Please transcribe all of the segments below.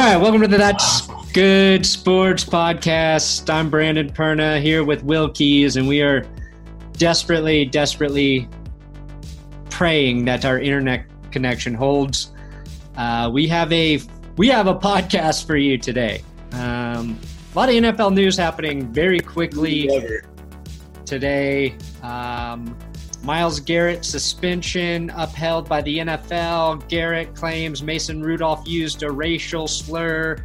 right, welcome to the That's Good Sports Podcast. I'm Brandon Perna here with Will Keys, and we are desperately, desperately praying that our internet connection holds. Uh, we have a we have a podcast for you today. Um, a lot of NFL news happening very quickly today. Um, Myles Garrett suspension upheld by the NFL. Garrett claims Mason Rudolph used a racial slur.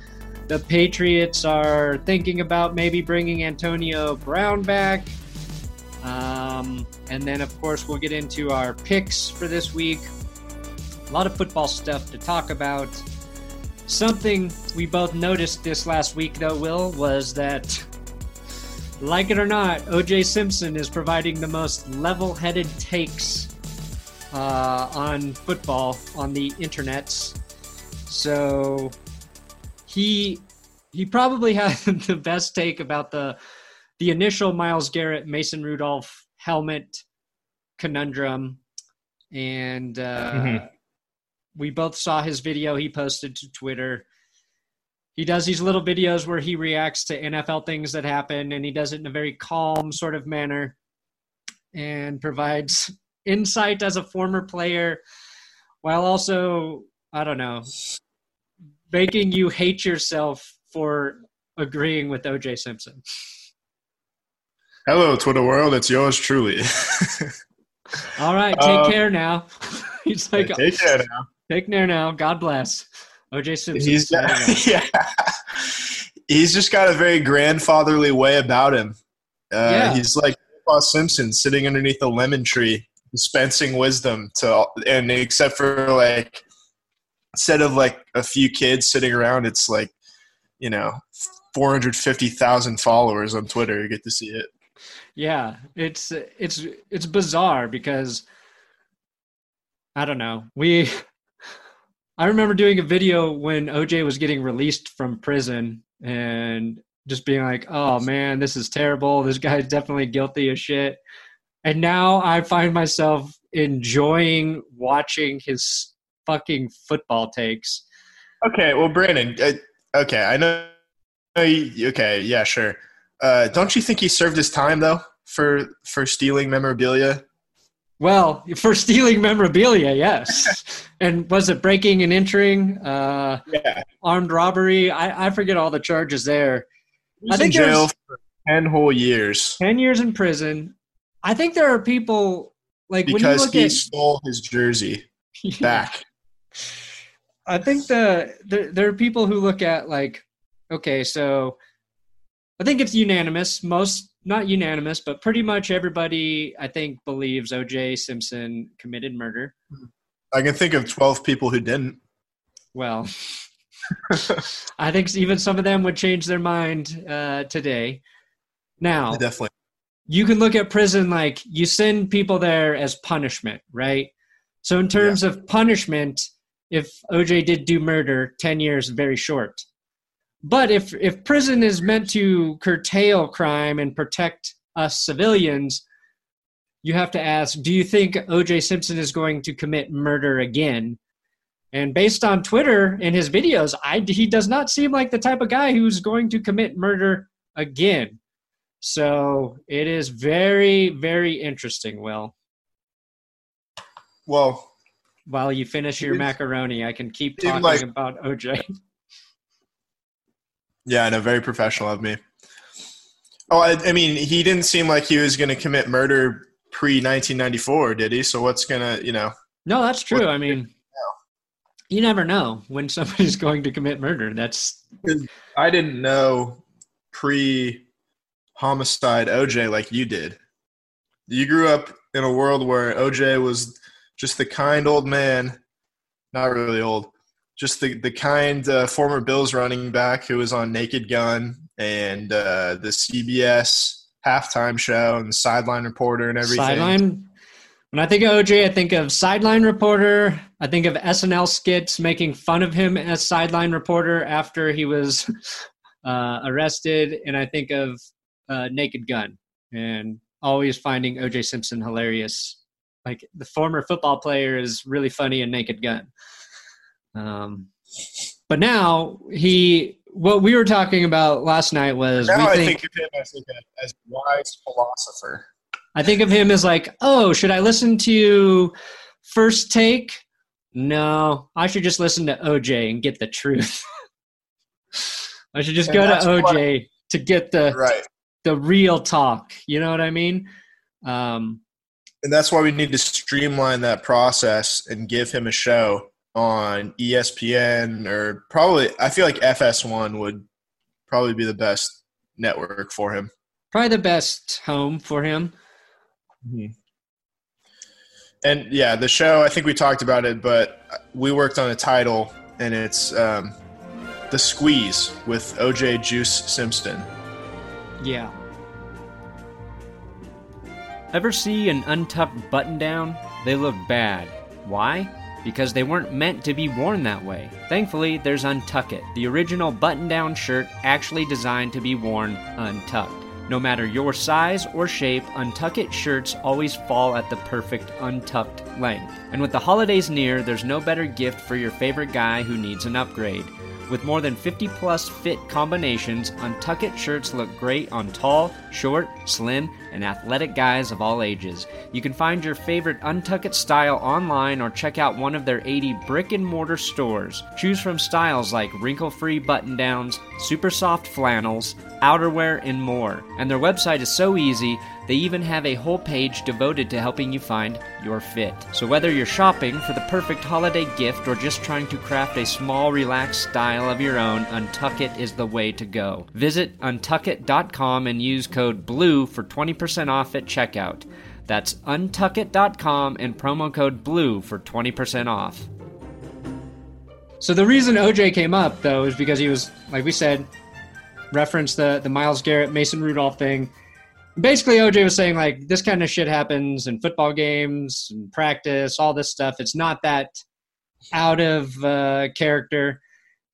The Patriots are thinking about maybe bringing Antonio Brown back. Um, and then, of course, we'll get into our picks for this week. A lot of football stuff to talk about. Something we both noticed this last week, though, Will, was that like it or not, OJ Simpson is providing the most level headed takes uh, on football on the internets. So he he probably had the best take about the the initial Myles Garrett Mason Rudolph helmet conundrum, and uh, mm-hmm. we both saw his video he posted to Twitter he does these little videos where he reacts to NFL things that happen, and he does it in a very calm sort of manner and provides insight as a former player while also, I don't know, making you hate yourself for agreeing with OJ Simpson. Hello, Twitter world. It's yours truly. All right, take um, care now. He's like, take care now. Take care now. God bless. OJ Simpson. He's got, yeah. He's just got a very grandfatherly way about him. Uh, yeah. He's like Boss Simpson sitting underneath a lemon tree, dispensing wisdom to, and except for like, instead of like a few kids sitting around, it's like, you know, 450,000 followers on Twitter. You get to see it. Yeah, it's it's it's bizarre because I don't know. We I remember doing a video when OJ was getting released from prison and just being like, "Oh man, this is terrible. This guy's definitely guilty of shit." And now I find myself enjoying watching his fucking football takes. Okay, well, Brandon. Uh, okay, I know. Okay, yeah, sure. Uh, don't you think he served his time though for for stealing memorabilia? Well, for stealing memorabilia, yes. and was it breaking and entering? Uh, yeah. Armed robbery. I, I forget all the charges there. I think in jail for ten whole years. Ten years in prison. I think there are people like because he at, stole his jersey yeah. back. I think the there, there are people who look at like, okay, so I think it's unanimous. Most not unanimous, but pretty much everybody I think believes O.J. Simpson committed murder. I can think of twelve people who didn't. Well, I think even some of them would change their mind uh, today. Now, definitely, you can look at prison like you send people there as punishment, right? So, in terms yeah. of punishment, if OJ did do murder, ten years very short. But if if prison is meant to curtail crime and protect us civilians, you have to ask, do you think OJ Simpson is going to commit murder again? And based on Twitter and his videos, I, he does not seem like the type of guy who's going to commit murder again. So it is very, very interesting, Will. Well, while you finish your macaroni, I can keep talking like, about OJ. Yeah, I know. Very professional of me. Oh, I, I mean, he didn't seem like he was going to commit murder pre 1994, did he? So what's going to, you know? No, that's true. I mean, you never know when somebody's going to commit murder. That's. I didn't know pre homicide OJ like you did. You grew up in a world where OJ was just the kind old man, not really old, just the the kind uh, former Bills running back who was on Naked Gun and uh, the CBS halftime show and sideline reporter and everything. Sideline. When I think of OJ, I think of sideline reporter. I think of SNL skits making fun of him as sideline reporter after he was uh, arrested, and I think of uh, Naked Gun and always finding OJ Simpson hilarious. Like the former football player is really funny in Naked Gun. Um, But now he, what we were talking about last night was now we I think, think of him as like a as wise philosopher. I think of him as like, oh, should I listen to First Take? No, I should just listen to OJ and get the truth. I should just And go to what- OJ to get the Right. the real talk. You know what I mean? Um, And that's why we need to streamline that process and give him a show on ESPN or probably I feel like FS1 would probably be the best network for him. probably the best home for him. And yeah, the show I think we talked about it, but we worked on a title and it's um, The Squeeze with OJ Juice Simpson. Yeah. Ever see an untucked button down? They look bad. Why? Because they weren't meant to be worn that way. Thankfully, there's Untuck It, the original button down shirt actually designed to be worn untucked. No matter your size or shape, Untuck It shirts always fall at the perfect untucked length. And with the holidays near, there's no better gift for your favorite guy who needs an upgrade. With more than 50 plus fit combinations, Untuck It shirts look great on tall, short, slim, and athletic guys of all ages. You can find your favorite Untuck It style online or check out one of their 80 brick and mortar stores. Choose from styles like wrinkle free button downs, super soft flannels, outerwear, and more. And their website is so easy, they even have a whole page devoted to helping you find your fit. So whether you're shopping for the perfect holiday gift or just trying to craft a small, relaxed style of your own, Untuck It is the way to go. Visit untuckit.com and use code BLUE for 20% off at checkout. That's untuckit.com and promo code BLUE for 20% off. So the reason OJ came up though is because he was, like we said, referenced the the Myles Garrett Mason Rudolph thing. Basically, OJ was saying like this kind of shit happens in football games and practice, all this stuff. It's not that out of uh, character,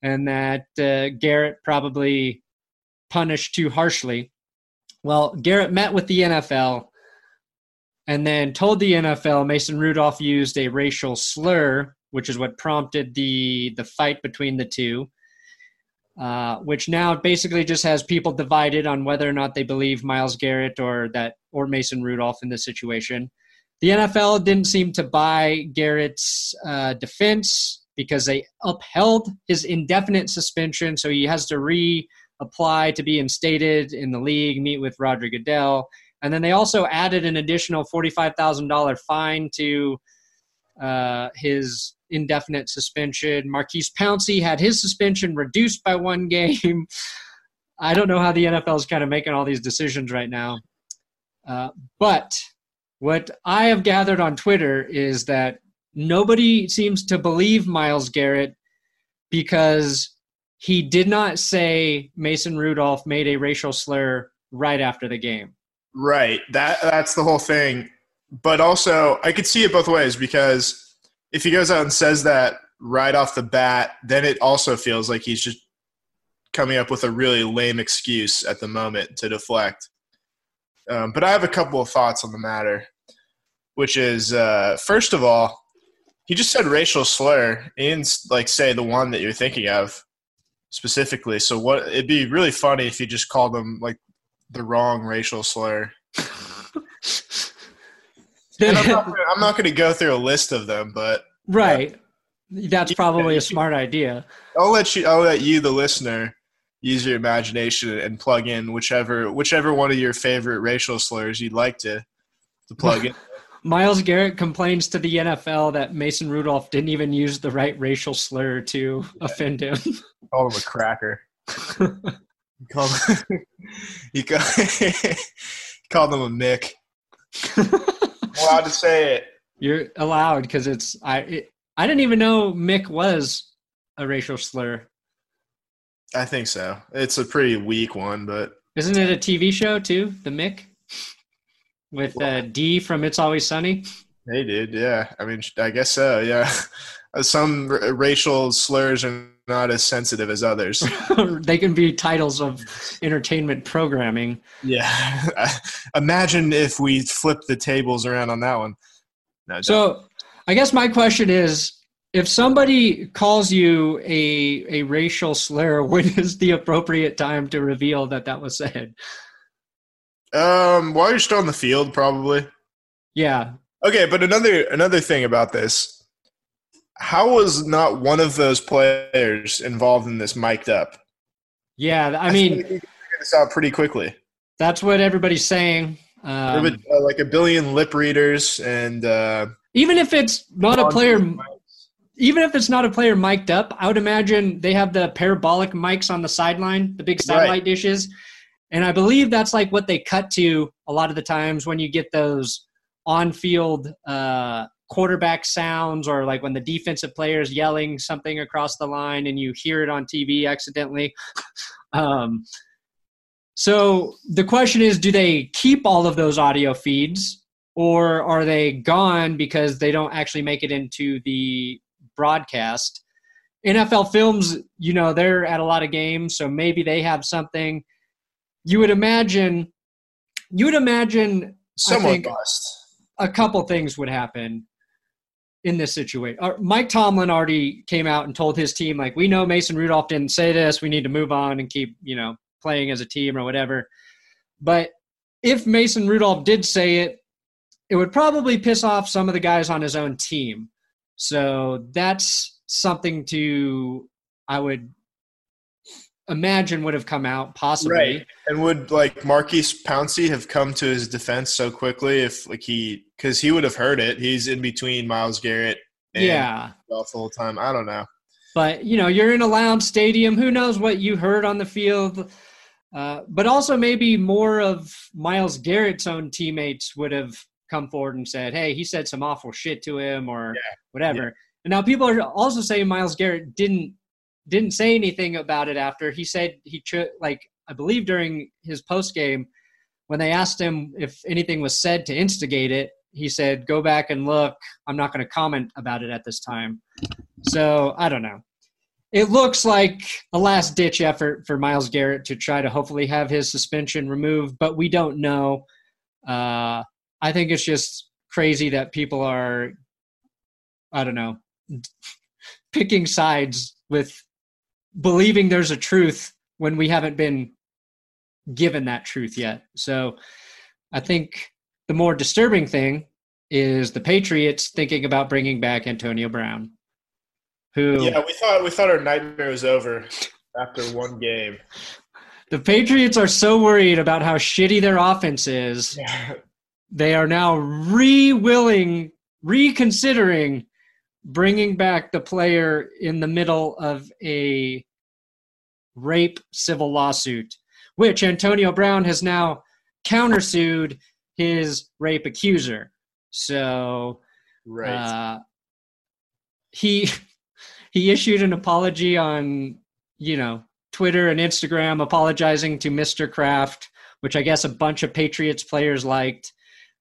and that uh, Garrett probably punished too harshly. Well, Garrett met with the NFL and then told the NFL Mason Rudolph used a racial slur, which is what prompted the the fight between the two. Uh, which now basically just has people divided on whether or not they believe Myles Garrett or that or Mason Rudolph in this situation. The NFL didn't seem to buy Garrett's uh, defense because they upheld his indefinite suspension, so he has to reapply to be instated in the league, meet with Roger Goodell, and then they also added an additional forty-five thousand dollar fine to uh, his indefinite suspension. Maurkice Pouncey had his suspension reduced by one game. I don't know how the NFL is kind of making all these decisions right now. Uh, but what I have gathered on Twitter is that nobody seems to believe Myles Garrett because he did not say Mason Rudolph made a racial slur right after the game. Right. That that's the whole thing. But also, I could see it both ways because if he goes out and says that right off the bat, then it also feels like he's just coming up with a really lame excuse at the moment to deflect. Um, but I have a couple of thoughts on the matter, which is uh, first of all, he just said racial slur. Didn't like say the one that you're thinking of specifically. So what? It'd be really funny if you just called them like the wrong racial slur. And I'm not, I'm not going to go through a list of them, but right. That's probably a smart idea. I'll let you. I'll let you, the listener, use your imagination and plug in whichever whichever one of your favorite racial slurs you'd like to to plug in. Myles Garrett complains to the NFL that Mason Rudolph didn't even use the right racial slur to offend him. Call him a cracker. He called, he called, he called him a Mick. Allowed to say it. You're allowed because it's I. It, I didn't even know Mick was a racial slur. I think so. It's a pretty weak one, but Isn't it a TV show too? The Mick with uh, D from It's Always Sunny. they did. Yeah, I mean, I guess so. Yeah, some r- racial slurs are not as sensitive as others. they can be titles of entertainment programming. Yeah. Imagine if we flipped the tables around on that one. No, don't. So I guess my question is if somebody calls you a a racial slur, when is the appropriate time to reveal that that was said? Um, while you're still on the field, probably. Yeah. Okay, but another another thing about this, how was not one of those players involved in this mic'd up? Yeah, I mean figure this out pretty quickly. that's what everybody's saying. Um, uh, like a billion lip readers and uh, even if it's not a player, even if it's not a player mic'd up, I would imagine they have the parabolic mics on the sideline, the big satellite Right. dishes. And I believe that's like what they cut to a lot of the times when you get those on field uh, quarterback sounds or like when the defensive player is yelling something across the line and you hear it on TV accidentally. um, so the question is do they keep all of those audio feeds or are they gone because they don't actually make it into the broadcast? NFL Films, you know, they're at a lot of games, so maybe they have something. You would imagine, you would imagine someone think- a couple things would happen in this situation. Uh, Mike Tomlin already came out and told his team, like, we know Mason Rudolph didn't say this. We need to move on and keep, you know, playing as a team or whatever. But if Mason Rudolph did say it, it would probably piss off some of the guys on his own team. So that's something to, I would imagine would have come out possibly. Right. And would like Maurkice Pouncey have come to his defense so quickly if like he because he would have heard it. He's in between Myles Garrett and Yeah. The whole time. I don't know. but you know you're in a lounge stadium who knows what you heard on the field uh, but also maybe more of myles garrett's own teammates would have come forward and said hey he said some awful shit to him or Yeah. whatever and now people are also saying myles garrett didn't didn't say anything about it after he said he cho- like i believe during his post game when they asked him if anything was said to instigate it he said go back and look i'm not going to comment about it at this time so I don't know. It looks like a last ditch effort for Myles Garrett to try to hopefully have his suspension removed, but we don't know. Uh, I think it's just crazy that people are, I don't know, picking sides with believing there's a truth when we haven't been given that truth yet. So I think the more disturbing thing is the Patriots thinking about bringing back Antonio Brown who Yeah, we thought we thought our nightmare was over after one game. the Patriots are so worried about how shitty their offense is, they are now re-willing, reconsidering bringing back the player in the middle of a rape civil lawsuit, which Antonio Brown has now countersued his rape accuser. So right. uh, he he issued an apology on you know Twitter and Instagram apologizing to Mr. Kraft, which I guess a bunch of Patriots players liked.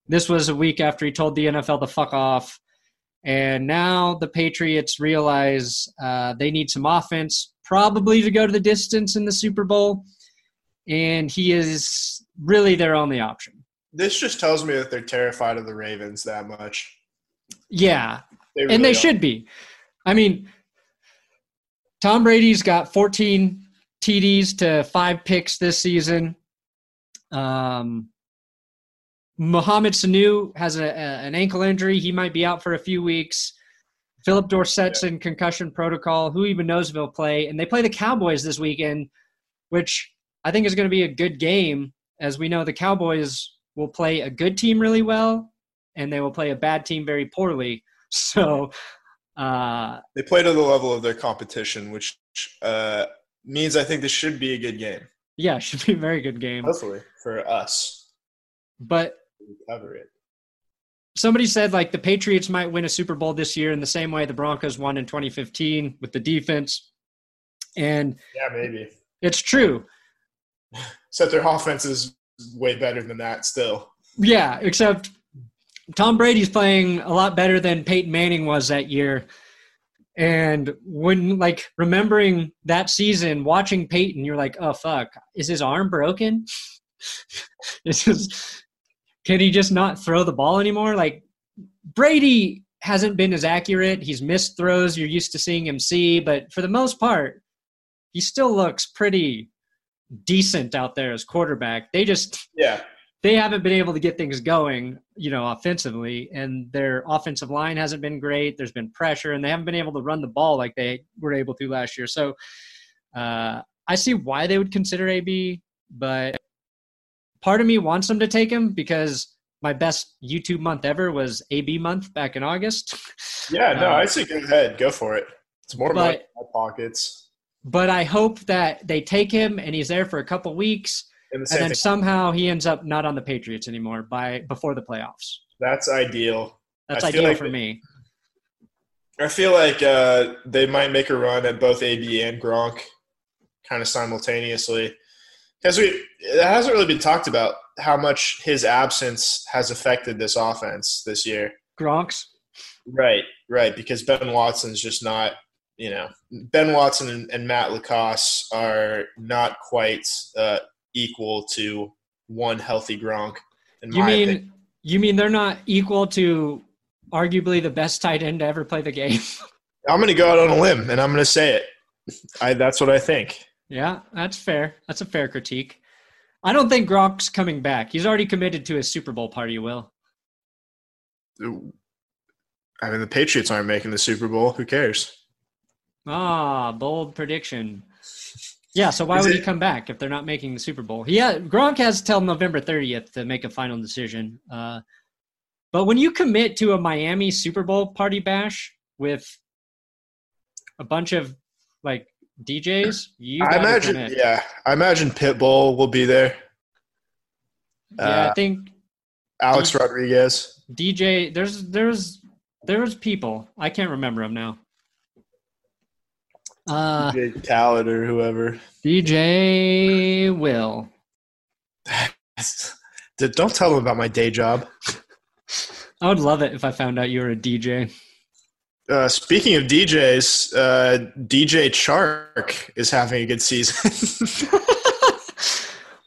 This was a week after he told the NFL to fuck off. And now the Patriots realize uh, they need some offense, probably to go to the distance in the Super Bowl. And he is really their only option. this just tells me that they're terrified of the Ravens that much. Yeah, really and they are. should be. I mean, Tom Brady's got 14 TDs to five picks this season. Um, Mohamed Sanu has a, a- an ankle injury. He might be out for a few weeks. Phillip Dorsett's in concussion protocol. Who even knows if he'll play? And they play the Cowboys this weekend, which I think is going to be a good game. As we know, the Cowboys will play a good team really well, and they will play a bad team very poorly. So, uh, They play to the level of their competition, which uh, means I think this should be a good game. yeah, should be a very good game. Hopefully for us, But cover it. Somebody said like the Patriots might win a Super Bowl this year in the same way the Broncos won in 2015 with the defense. And Yeah, maybe. it's true. Except their offense is way better than that still. Yeah, except Tom Brady's playing a lot better than Peyton Manning was that year. And when like remembering that season, watching Peyton, you're like, oh fuck, is his arm broken? is his, can he just not throw the ball anymore? Like Brady hasn't been as accurate. He's missed throws you're used to seeing him see, but for the most part, he still looks pretty decent out there as quarterback. They just Yeah. they haven't been able to get things going, you know, offensively, and their offensive line hasn't been great. There's been pressure, and they haven't been able to run the ball like they were able to last year. So uh, I see why they would consider AB, but part of me wants them to take him because my best YouTube month ever was AB month back in August. Yeah, no, Uh, I say go ahead, go for it. It's more money in my pockets. but I hope that they take him and he's there for a couple weeks, And the and then thing. somehow he ends up not on the Patriots anymore by before the playoffs. That's ideal. That's I ideal like for the- me. I feel like uh, they might make a run at both AB and Gronk, kind of simultaneously, because we it hasn't really been talked about how much his absence has affected this offense this year. Gronk's. Right, right, because Ben Watson's just not, you know, Ben Watson and, and Matt LaCosse are not quite uh, equal to one healthy Gronk. You mean opinion. you mean they're not equal to arguably the best tight end to ever play the game? I'm going to go out on a limb and I'm going to say it. I, that's what I think. Yeah, that's fair. That's a fair critique. I don't think Gronk's coming back. He's already committed to his Super Bowl party. Will I mean, the Patriots aren't making the Super Bowl. Who cares? ah bold prediction. Yeah, so why Is would he come back if they're not making the Super Bowl? Yeah, Gronk has till November 30th to make a final decision. Uh, but when you commit to a Miami Super Bowl party bash with a bunch of like DJs, you I imagine, yeah, I imagine Pitbull will be there. Yeah, Uh, I think Alex D- Rodriguez. DJ. There's there's there's people. I can't remember them now. Uh, DJ Khaled or whoever. DJ Will. Don't tell them about my day job. I would love it if I found out you were a DJ. Uh, speaking of DJs, uh, DJ Chark is having a good season.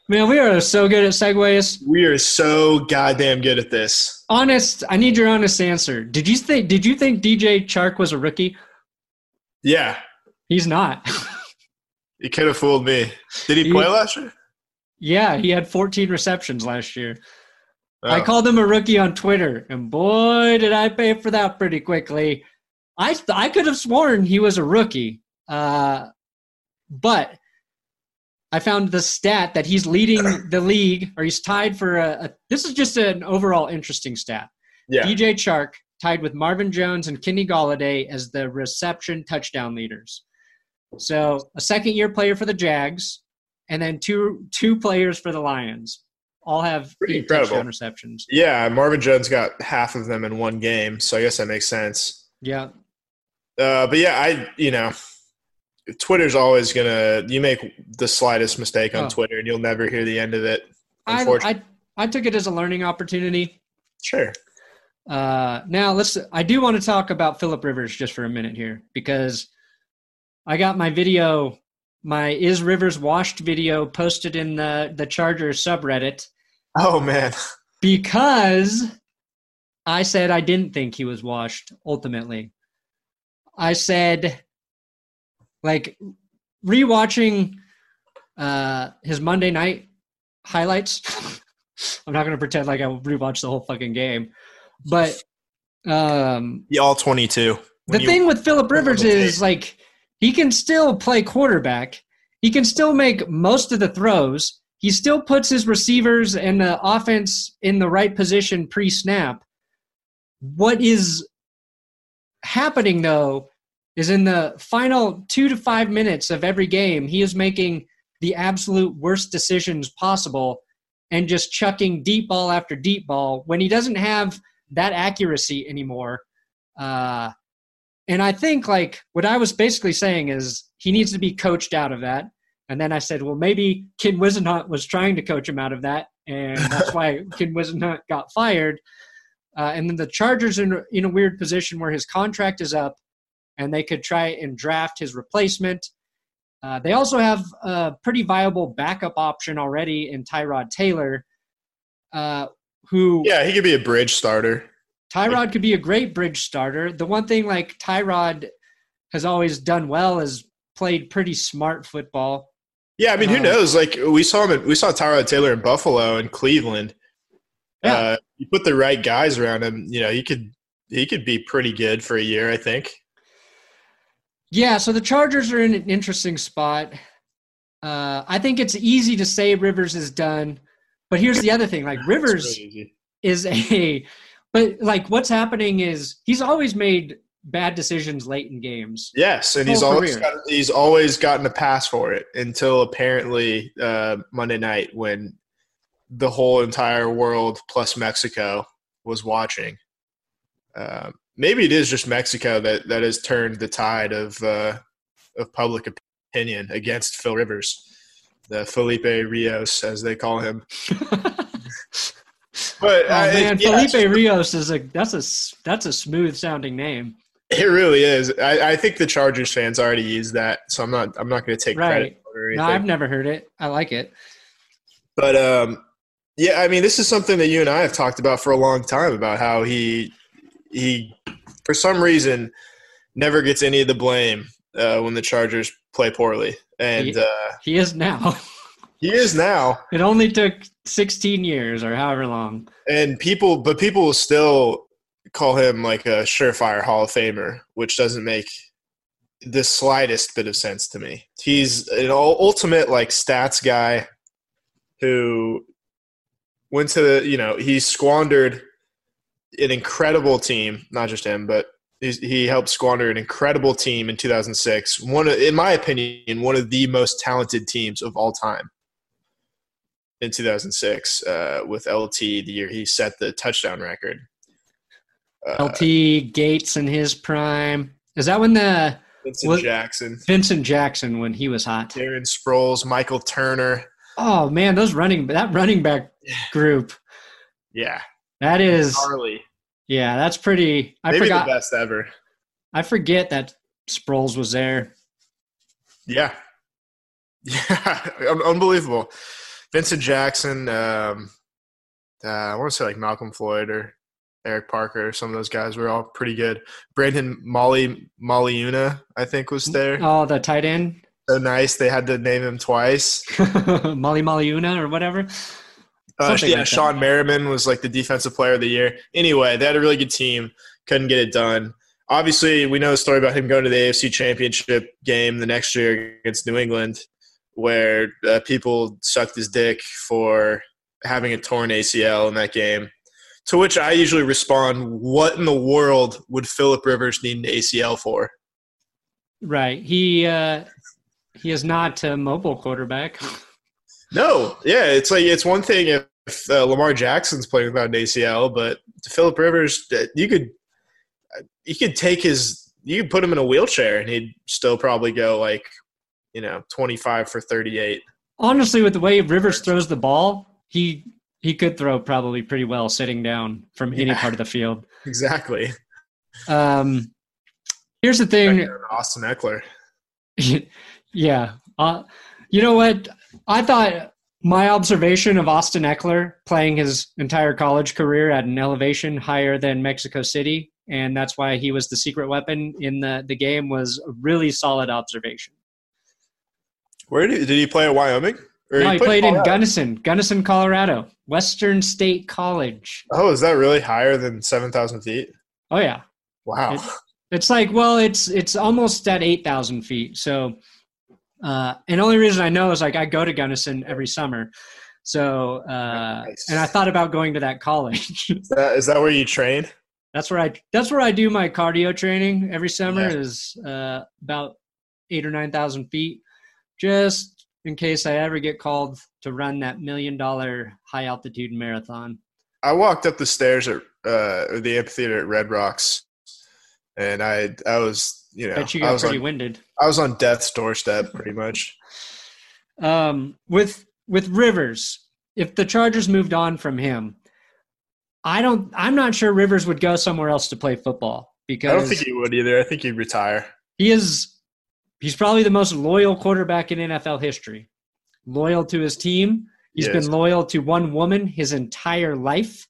Man, we are so good at segues. we are so goddamn good at this. Honest, I need your honest answer. Did you think? Did you think DJ Chark was a rookie? Yeah, He's not. you could have fooled me. Did he He- play last year? yeah, he had 14 receptions last year. I Oh. called him a rookie on Twitter, and boy, did I pay for that pretty quickly. I I could have sworn he was a rookie, uh, but I found the stat that he's leading the league, or he's tied for a. a this is just an overall interesting stat. yeah. DJ Chark tied with Marvin Jones and Kenny Golladay as the reception touchdown leaders. So a second year player for the Jags, and then two two players for the Lions. All have Pretty eight incredible. touchdown receptions. Yeah, Marvin Jones got half of them in one game, so I guess that makes sense. Yeah, Uh, but yeah, I you know, Twitter's always gonna you make the slightest mistake on Oh. Twitter and you'll never hear the end of it. I, Unfortunately, I I took it as a learning opportunity. sure. Uh, now let's. I do want to talk about Philip Rivers just for a minute here because I got my video, my is Rivers washed video posted in the the Chargers subreddit Oh man, because I said I didn't think he was washed. Ultimately, I said like rewatching uh, his Monday night highlights. I'm not going to pretend like I rewatched the whole fucking game, but um, yeah, all twenty two. the thing with Philip Rivers is like he can still play quarterback. He can still make most of the throws. He still puts his receivers and the offense in the right position pre-snap. What is happening though is in the final 2 to 5 minutes of every game, he is making the absolute worst decisions possible and just chucking deep ball after deep ball when he doesn't have that accuracy anymore. Uh, and I think like what I was basically saying is he needs to be coached out of that. And then I said, well, maybe Ken Whisenhunt was trying to coach him out of that, and that's why Ken Whisenhunt got fired. Uh, and then the Chargers are in, in a weird position where his contract is up, and they could try and draft his replacement. Uh, they also have a pretty viable backup option already in Tyrod Taylor, uh, who Yeah, he could be a bridge starter. Tyrod could be a great bridge starter. The one thing like Tyrod has always done well is played pretty smart football. Yeah, I mean, who Um, knows? Like we saw him. We saw Tyrod Taylor in Buffalo and Cleveland. Yeah. Uh, you put the right guys around him. You know, he could he could be pretty good for a year. I think. Yeah, so the Chargers are in an interesting spot. Uh, I think it's easy to say Rivers is done, but here's the other thing: like Rivers is a, but like what's happening is he's always made bad decisions late in games. Yes, and he's always got, he's always gotten a pass for it until apparently uh, Monday night when the whole entire world plus Mexico was watching. Uh, maybe it is just Mexico that that has turned the tide of uh, of public opinion against Phil Rivers, the Felipe Rios as they call him. But Oh uh, man, yeah, Felipe Rios is a that's a that's a smooth sounding name. It really is. I, I think the Chargers fans already use that, so I'm not. I'm not going to take Right. credit for it No. I've never heard it. I like it. But um, yeah, I mean, this is something that you and I have talked about for a long time about how he he for some reason never gets any of the blame uh, when the Chargers play poorly, and He- uh, He is now. he is now. it only took 16 years or however long. And people, but people will still call him like a surefire Hall of Famer, which doesn't make the slightest bit of sense to me. He's an ultimate like stats guy who went to the, you know, he squandered an incredible team, not just him, but he helped squander an incredible team in 2006. One, of, in my opinion, one of the most talented teams of all time in 2006 uh, with LT the year he set the touchdown record. Uh, LT Gates in his prime. Is that when the Vincent what- Jackson, Vincent Jackson when he was hot? Darren Sproles, Michael Turner. Oh man, those running that running back group. Yeah, That is Harley. yeah, that's pretty. I Maybe forgot. the best ever. I forget that Sproles was there. Yeah, yeah, unbelievable. Vincent Jackson. Um, uh, I want to say like Malcolm Floyd or Eric Parker. Some of those guys were all pretty good. Brandon Molly Mollyuna, I think, was there. Oh, the tight end, So nice. They had to name him twice. Molly Mollyuna or whatever. Uh, yeah, like that. Shawne Merriman was like the defensive player of the year. Anyway, they had a really good team. Couldn't get it done. Obviously, we know the story about him going to the AFC Championship game the next year against New England, where uh, people sucked his dick for having a torn ACL in that game. To which I usually respond, "What in the world would Philip Rivers need an ACL for?" Right. He uh he is not a mobile quarterback. No, yeah, it's like it's one thing if uh, Lamar Jackson's playing without an ACL, but to Philip Rivers, uh, you could you could take his you could put him in a wheelchair and he'd still probably go like you know twenty five for thirty eight. Honestly, with the way Rivers throws the ball, he he could throw probably pretty well sitting down from any Yeah. part of the field. Exactly. Um here's the thing Austin Ekeler. yeah. Uh, you know what? I thought my observation of Austin Ekeler playing his entire college career at an elevation higher than Mexico City, and that's why he was the secret weapon in the, the game, was a really solid observation. Where did, did he play at Wyoming? Or No, he played in? Gunnison, Gunnison, Colorado, Western State College. Oh, is that really higher than seven thousand feet? Oh yeah, Wow. It- It's like, well, it's it's almost at eight thousand feet. So, uh, and the only reason I know is like I go to Gunnison every summer. So, uh, Nice. and I thought about going to that college. Is that, is that where you train? that's where I that's where I do my cardio training every summer. Yeah. Is uh, about eight or nine thousand feet, just in case I ever get called to run that million dollar high altitude marathon. I walked up the stairs at uh, the amphitheater at Red Rocks, and I I was you know Bet you I got was pretty winded. I was on death's doorstep pretty much. um, with with Rivers, if the Chargers moved on from him, I don't. I'm not sure Rivers would go somewhere else to play football because I don't think he would either. I think he'd retire. he is. He's probably the most loyal quarterback in NFL history. Loyal to his team. He's Yes. been loyal to one woman his entire life.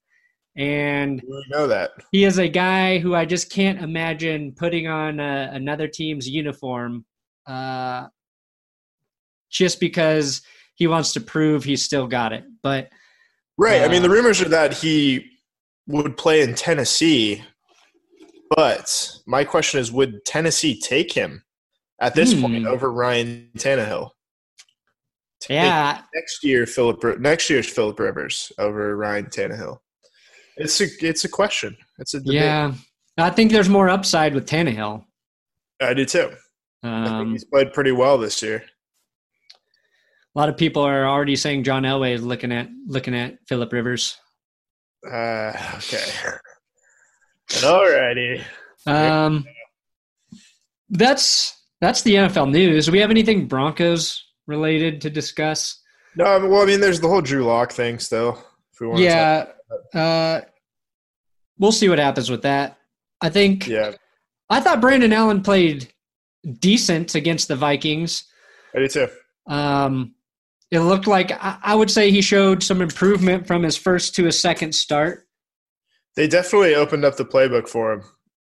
And We know that. he is a guy who I just can't imagine putting on a, another team's uniform uh, just because he wants to prove he's still got it. But Right. I mean, Uh, the rumors are that he would play in Tennessee, but my question is, would Tennessee take him at this Hmm. point over Ryan Tannehill? Take yeah, next year, Philip. Next year's Philip Rivers over Ryan Tannehill. It's a it's a question. It's a debate. yeah, I think there's more upside with Tannehill. I do too. I think Um, he's played pretty well this year. a lot of people are already saying John Elway is looking at looking at Philip Rivers. Uh, okay. Alrighty. Um, that's that's the NFL news. Do we have anything Broncos related to discuss? No, well, I mean, there's the whole Drew Lock thing still. If we want Yeah, uh, we'll see what happens with that. I think yeah, I thought Brandon Allen played decent against the Vikings. I do too. Um, it looked like I, I would say he showed some improvement from his first to his second start. They definitely opened up the playbook for him,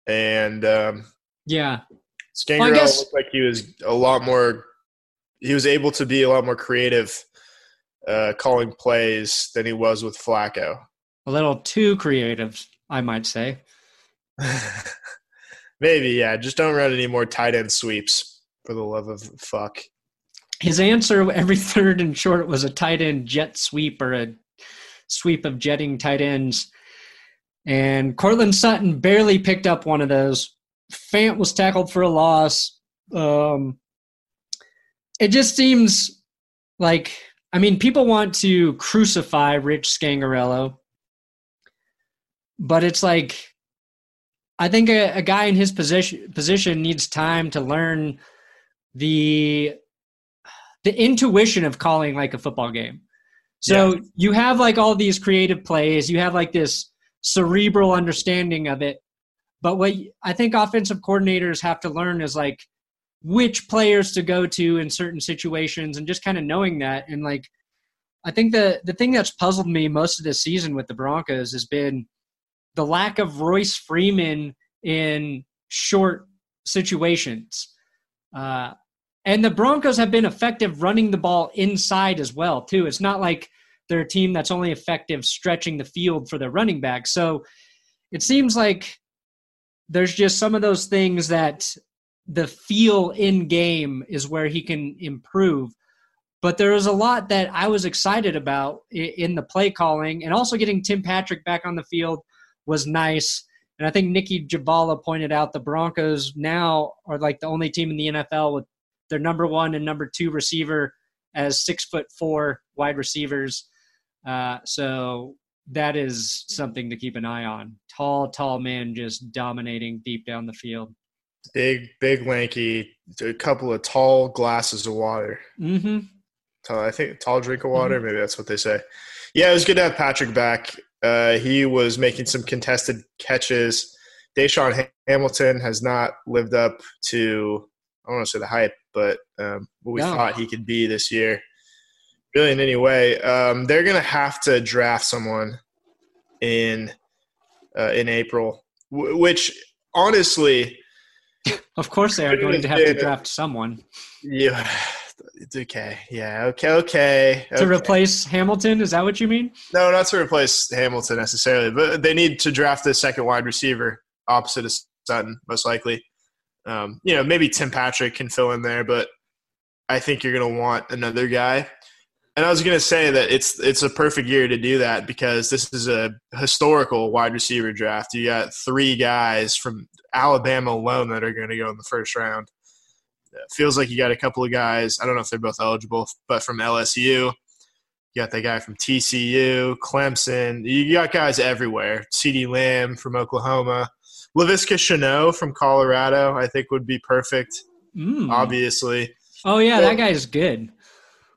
and um, Yeah, Scangarello guess- looked like he was a lot more. He was able to be a lot more creative, uh, calling plays than he was with Flacco. A little too creative, I might say. Maybe, yeah. Just don't run any more tight end sweeps for the love of fuck. His answer every third and short was a tight end jet sweep or a sweep of jetting tight ends. And Courtland Sutton barely picked up one of those. Fant was tackled for a loss. Um, it just seems like, I mean, people want to crucify Rich Scangarello, but it's like, I think a, a guy in his position position needs time to learn the the intuition of calling like a football game. So you have like all these creative plays, you have like this cerebral understanding of it. But what I think offensive coordinators have to learn is like which players to go to in certain situations and just kind of knowing that and like I think the the thing that's puzzled me most of this season with the Broncos has been the lack of Royce Freeman in short situations. Uh, and the Broncos have been effective running the ball inside as well, too. It's not like they're a team that's only effective stretching the field for their running back. So it seems like there's just some of those things that the feel in game is where he can improve. But there was a lot that I was excited about in the play calling, and also getting Tim Patrick back on the field was nice. And I think Nicki Jhabvala pointed out the Broncos now are like the only team in the NFL with their number one and number two receiver as six foot four wide receivers. Uh, so that is something to keep an eye on. Tall, tall man just dominating deep down the field. Big, big, lanky, a couple of tall glasses of water. Mm-hmm. Tall, I think tall drink of water. Maybe that's what they say. Yeah, it was good to have Patrick back. Uh, he was making some contested catches. DaeSean Hamilton has not lived up to I don't want to say the hype, but um, what we No. thought he could be this year. Really, in any way, um, they're going to have to draft someone in uh, in April, w- which honestly, Of course, they are going to have to draft someone yeah, it's okay, yeah, okay, okay, to okay. replace Hamilton. Is that what you mean? No, not to replace Hamilton necessarily, but they need to draft the second wide receiver opposite of Sutton, most likely. Um, you know, maybe Tim Patrick can fill in there, but I think you're going to want another guy. And I was going to say that it's it's a perfect year to do that because this is a historical wide receiver draft. You got three guys from Alabama alone that are going to go in the first round. It feels like you got a couple of guys. I don't know if they're both eligible, but from LSU, you got that guy from TCU, Clemson. You got guys everywhere. CeeDee Lamb from Oklahoma. Laviska Shenault from Colorado, I think would be perfect, Mm. obviously. Oh yeah, Well- that guy's good.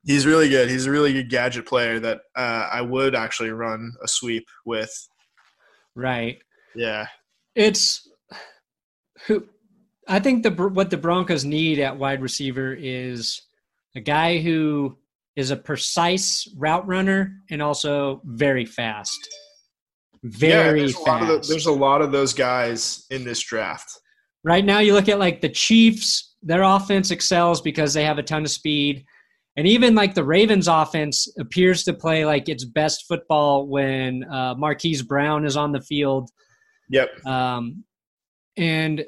He's really good. He's a really good gadget player that uh, I would actually run a sweep with. Right. Yeah. It's who I think the what the Broncos need at wide receiver is a guy who is a precise route runner and also very fast. very there's fast. A lot of the, there's a lot of those guys in this draft. right now, you look at like the Chiefs, their offense excels because they have a ton of speed. And even like the Ravens offense appears to play like its best football when uh, Marquise Brown is on the field. Yep. Um, and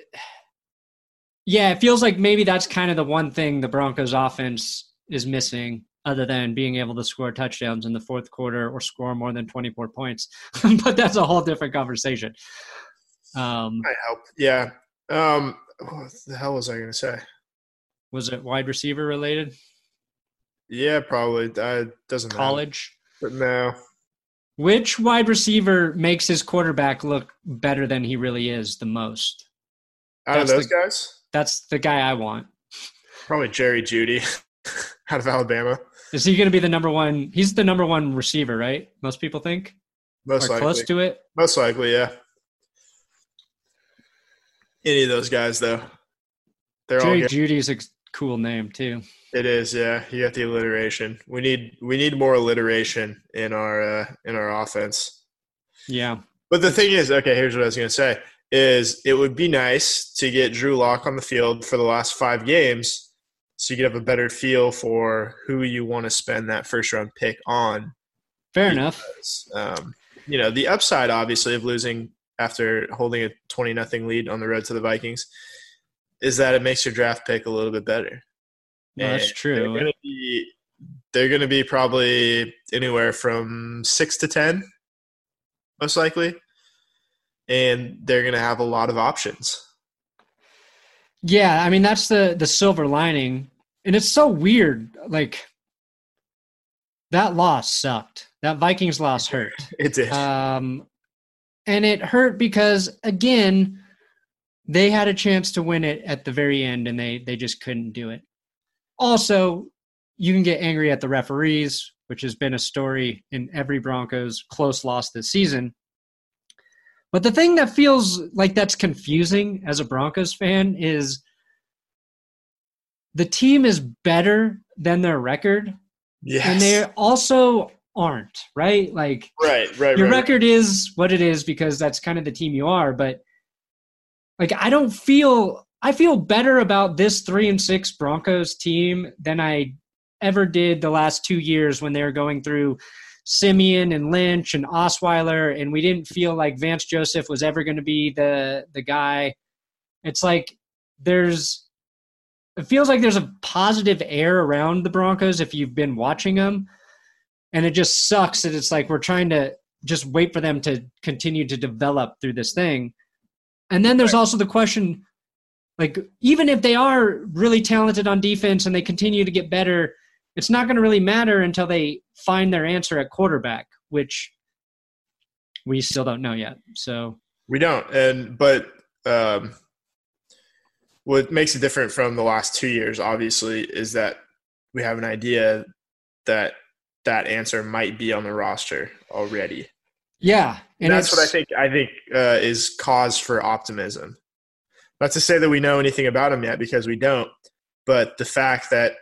yeah, it feels like maybe that's kind of the one thing the Broncos offense is missing, other than being able to score touchdowns in the fourth quarter or score more than 24 points. but that's a whole different conversation. Um, I help. Yeah. Um, what the hell was I going to say? was it wide receiver related? Yeah, probably. Uh, doesn't matter. College? But no. Which wide receiver makes his quarterback look better than he really is the most? Out of those the- guys, That's the guy I want. probably Jerry Jeudy out of Alabama. Is he going to be the number one? He's the number one receiver, right? Most people think, Most or likely. close to it. Most likely, yeah. Any of those guys, though. They're all Jerry good. Jeudy's a cool name too. It is, yeah. You got the alliteration. We need we need more alliteration in our uh, in our offense. Yeah, But the thing is, okay, here's what I was going to say: is it would be nice to get Drew Lock on the field for the last five games, so you could have a better feel for who you want to spend that first round pick on. fair Yeah. enough. Um, you know, the upside obviously of losing after holding a twenty nothing lead on the road to the Vikings is that it makes your draft pick a little bit better. No, that's true. They're be they're gonna be probably anywhere from six to ten, most likely, and they're gonna have a lot of options. Yeah, I mean that's the the silver lining, and it's so weird. Like that loss sucked. That Vikings loss hurt. It did. Um, and it hurt because again, they had a chance to win it at the very end, and they they just couldn't do it. Also, you can get angry at the referees, which has been a story in every Broncos close loss this season. But the thing that feels like that's confusing as a Broncos fan is the team is better than their record, yes. and they also aren't, right? Like right, right, your right. record is what it is because that's kind of the team you are but like i don't feel i feel better about this three and six broncos team than i ever did the last two years when they were going through siemian and lynch and osweiler and we didn't feel like vance joseph was ever going to be the the guy. It's like there's it feels like there's a positive air around the broncos if you've been watching them and it just sucks that it's like we're trying to just wait for them to continue to develop through this thing. And then there's also the question like even if they are really talented on defense and they continue to get better it's not going to really matter until they find their answer at quarterback which we still don't know yet so We don't, and but um, what makes it different from the last two years, obviously, is that we have an idea that that answer might be on the roster already. yeah And that's what I think. I think uh, is cause for optimism. Not to say that we know anything about him yet, because we don't. But the fact that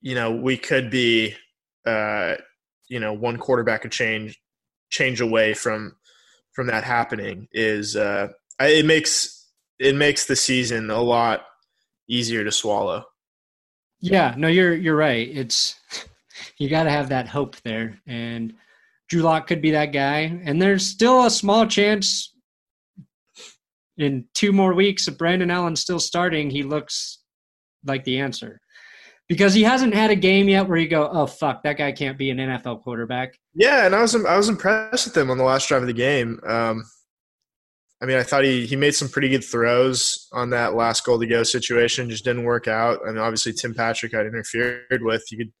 you know we could be, uh, you know, one quarterback a change change away from from that happening is uh, it makes it makes the season a lot easier to swallow. Yeah, no, you're you're right. It's you got to have that hope there, and Drew Lock could be that guy. And there's still a small chance in two more weeks if Brandon Allen's still starting, he looks like the answer because he hasn't had a game yet where you go, oh fuck, that guy can't be an NFL quarterback. Yeah, and I was I was impressed with him on the last drive of the game. Um, I mean, I thought he he made some pretty good throws on that last goal to go situation. Just didn't work out. I mean, obviously Tim Patrick got interfered with. You could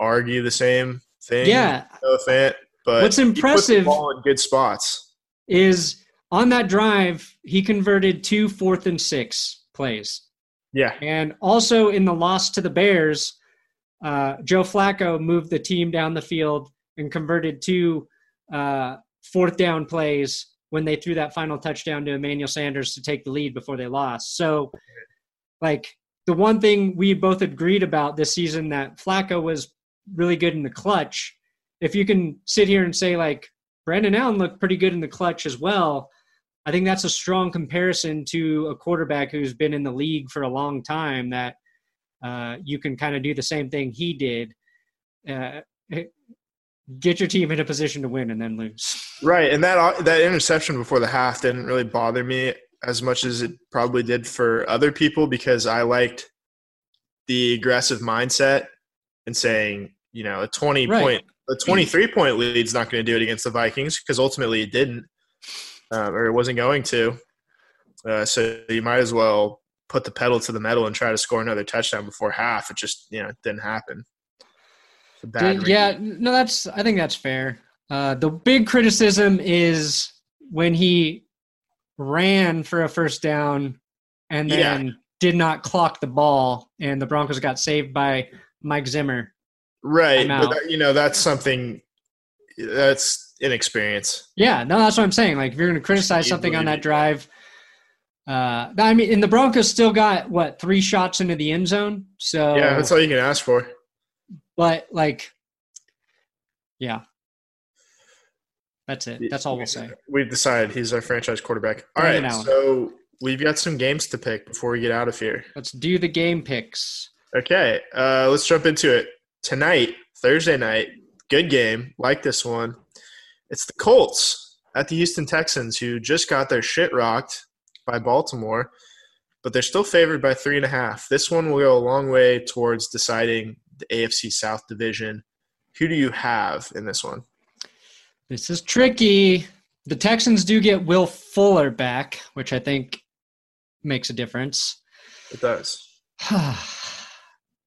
argue the same thing. Yeah, Fant, but What's he put the impressive- ball in good spots. is on that drive he converted two fourth and six plays. Yeah, And also in the loss to the Bears, uh, Joe Flacco moved the team down the field and converted two uh, fourth down plays when they threw that final touchdown to Emmanuel Sanders to take the lead before they lost. So, like, the one thing we both agreed about this season that Flacco was really good in the clutch. If you can sit here and say, like, Brandon Allen looked pretty good in the clutch as well. I think that's a strong comparison to a quarterback who's been in the league for a long time. That uh, you can kind of do the same thing he did. Uh, get your team in a position to win and then lose. Right, and that that interception before the half didn't really bother me as much as it probably did for other people because I liked the aggressive mindset and saying, you know, a 20 right. point, a 23 point lead is not going to do it against the Vikings because ultimately it didn't, um, or it wasn't going to. Uh, so you might as well put the pedal to the metal and try to score another touchdown before half. It just, you know, didn't happen. Did, yeah, no, that's, I think that's fair. Uh, the big criticism is when he ran for a first down and then yeah. did not clock the ball, and the Broncos got saved by Mike Zimmer. Right, but that, you know that's something that's inexperience. Yeah, no, that's what I'm saying. Like if you're going to criticize something on that drive, uh, I mean, and the Broncos still got what three shots into the end zone. So yeah, that's all you can ask for. But like, yeah, that's it. That's all we'll say. We've decided he's our franchise quarterback. All right, so we've got some games to pick before we get out of here. Let's do the game picks. Okay, uh, let's jump into it. Tonight, Thursday night, good game. Like this one. It's the Colts at the Houston Texans, who just got their shit rocked by Baltimore, but they're still favored by three and a half. This one will go a long way towards deciding the AFC South division. Who do you have in this one? This is tricky. The Texans do get Will Fuller back, which I think makes a difference. It does.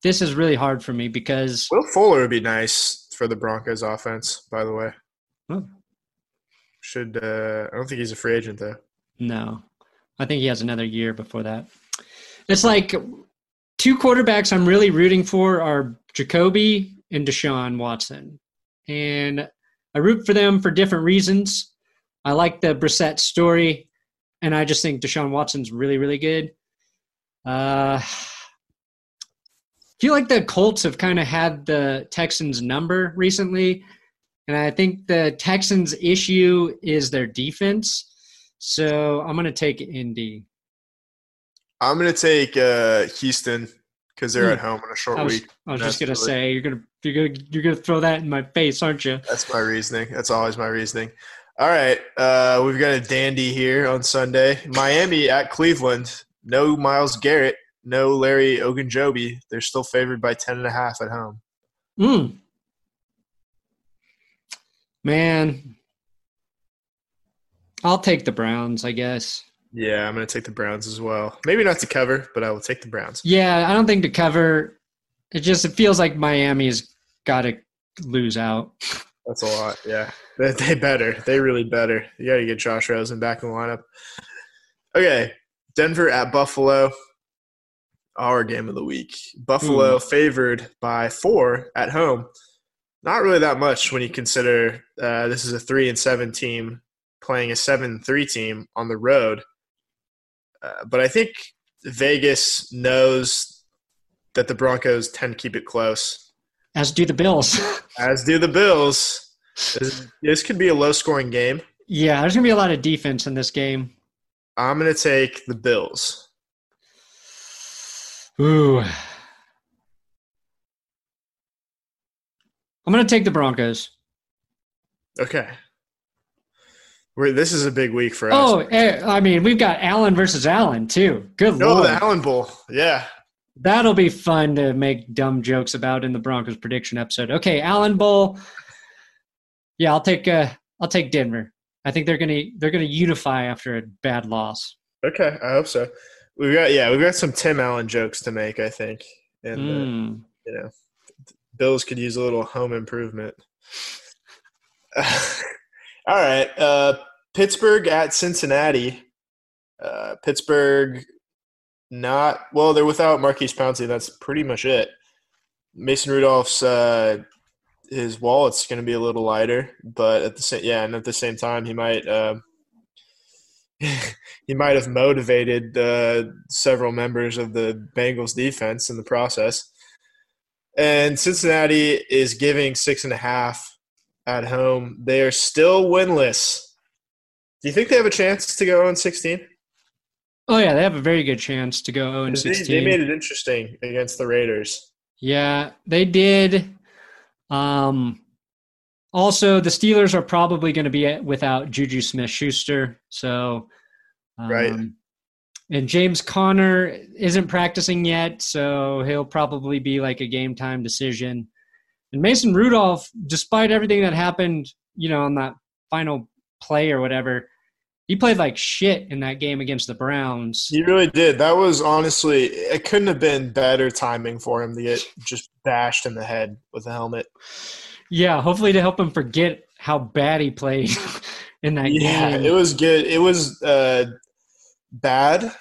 this is really hard for me because Will Fuller would be nice for the Broncos offense, by the way. Should uh, I don't think he's a free agent though. No. I think he has another year before that. It's like two quarterbacks I'm really rooting for are Jacoby and Deshaun Watson. And I root for them for different reasons. I like the Brissett story, and I just think Deshaun Watson's really, really good. Uh, feel like the Colts have kind of had the Texans' number recently, and I think the Texans' issue is their defense. So I'm going to take Indy. I'm going to take uh, Houston because they're at hmm. home on a short I was, week. I was just gonna say you're gonna you're gonna you're gonna throw that in my face, aren't you? That's my reasoning. That's always my reasoning. All right, uh, we've got a dandy here on Sunday. Miami at Cleveland. No Myles Garrett. No Larry Ogunjobi. They're still favored by ten and a half at home. Hmm. Man, I'll take the Browns, I guess. Yeah, I'm going to take the Browns as well. Maybe not to cover, but I will take the Browns. Yeah, I don't think to cover. It just it feels like Miami's got to lose out. That's a lot. Yeah, they, they better. They really better. You got to get Josh Rosen back in the lineup. Okay, Denver at Buffalo. Our game of the week. Buffalo mm. favored by four at home. Not really that much when you consider uh, this is a three and seven team playing a seven three team on the road. Uh, but I think Vegas knows that the Broncos tend to keep it close. As do the Bills. As do the Bills. This, this could be a low scoring game. Yeah, there's going to be a lot of defense in this game. I'm going to take the Bills. Ooh. I'm going to take the Broncos. Okay. We're, this is a big week for us. Oh, eh, I mean, we've got Allen versus Allen too. Good no, lord, the Allen Bowl. Yeah, that'll be fun to make dumb jokes about in the Broncos prediction episode. Okay, Allen Bowl. Yeah, I'll take. Uh, I'll take Denver. I think they're gonna they're gonna unify after a bad loss. Okay, I hope so. We've got yeah, we've got some Tim Allen jokes to make. I think, and mm. uh, you know, Bills could use a little home improvement. All right. Uh, Pittsburgh at Cincinnati. Uh, Pittsburgh not well. They're without Maurkice Pouncey. That's pretty much it. Mason Rudolph's uh, his wallet's going to be a little lighter, but at the same yeah, and at the same time, he might uh, he might have motivated uh, several members of the Bengals defense in the process. And Cincinnati is giving six and a half at home. They are still winless. Do you think they have a chance to go on 16? Oh yeah, they have a very good chance to go 0 and They, 16. they made it interesting against the Raiders. Yeah, they did. Um, also, the Steelers are probably going to be without Juju Smith Schuster. So, um, Right. And James Conner isn't practicing yet, so he'll probably be like a game time decision. And Mason Rudolph, despite everything that happened, you know, on that final play or whatever, he played like shit in that game against the Browns. He really did. That was honestly, it couldn't have been better timing for him to get just bashed in the head with a helmet. Yeah, hopefully to help him forget how bad he played in that Yeah, game. it was good. It was uh, bad,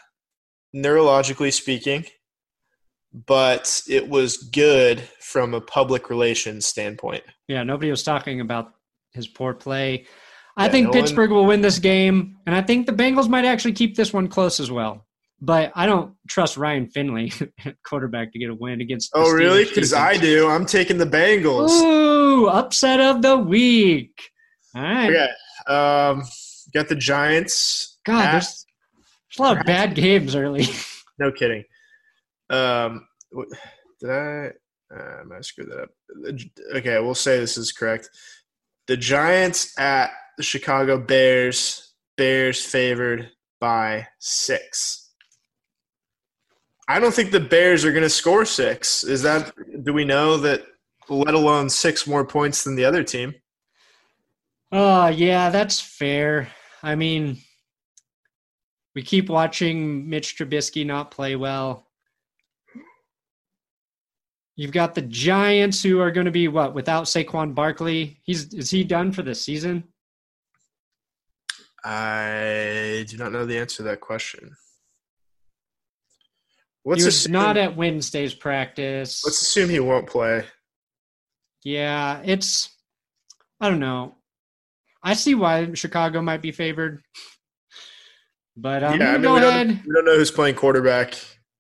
neurologically speaking, but it was good from a public relations standpoint. Yeah, nobody was talking about his poor play. I Yeah, think no one- Pittsburgh will win this game, and I think the Bengals might actually keep this one close as well. But I don't trust Ryan Finley, quarterback, to get a win against. the Oh, really? Because I do. I'm taking the Bengals. Ooh, upset of the week. All right. Okay. Um, got the Giants. God, there's a lot of bad games early. No kidding. Um, did I? Uh, I might have screwed that up. Okay, we'll say this is correct. The Giants at the Chicago Bears. Bears favored by six. I don't think the Bears are going to score six. Is that? Do we know that? Let alone six more points than the other team. Oh, yeah, that's fair. I mean, we keep watching Mitch Trubisky not play well. You've got the Giants who are going to be what without Saquon Barkley. He's is he done for the season? I do not know the answer to that question. Let's he assume, not at Wednesday's practice. let's assume he won't play. Yeah, it's I don't know. I see why Chicago might be favored. But I'm yeah, I mean, go we ahead. don't, we don't know who's playing quarterback.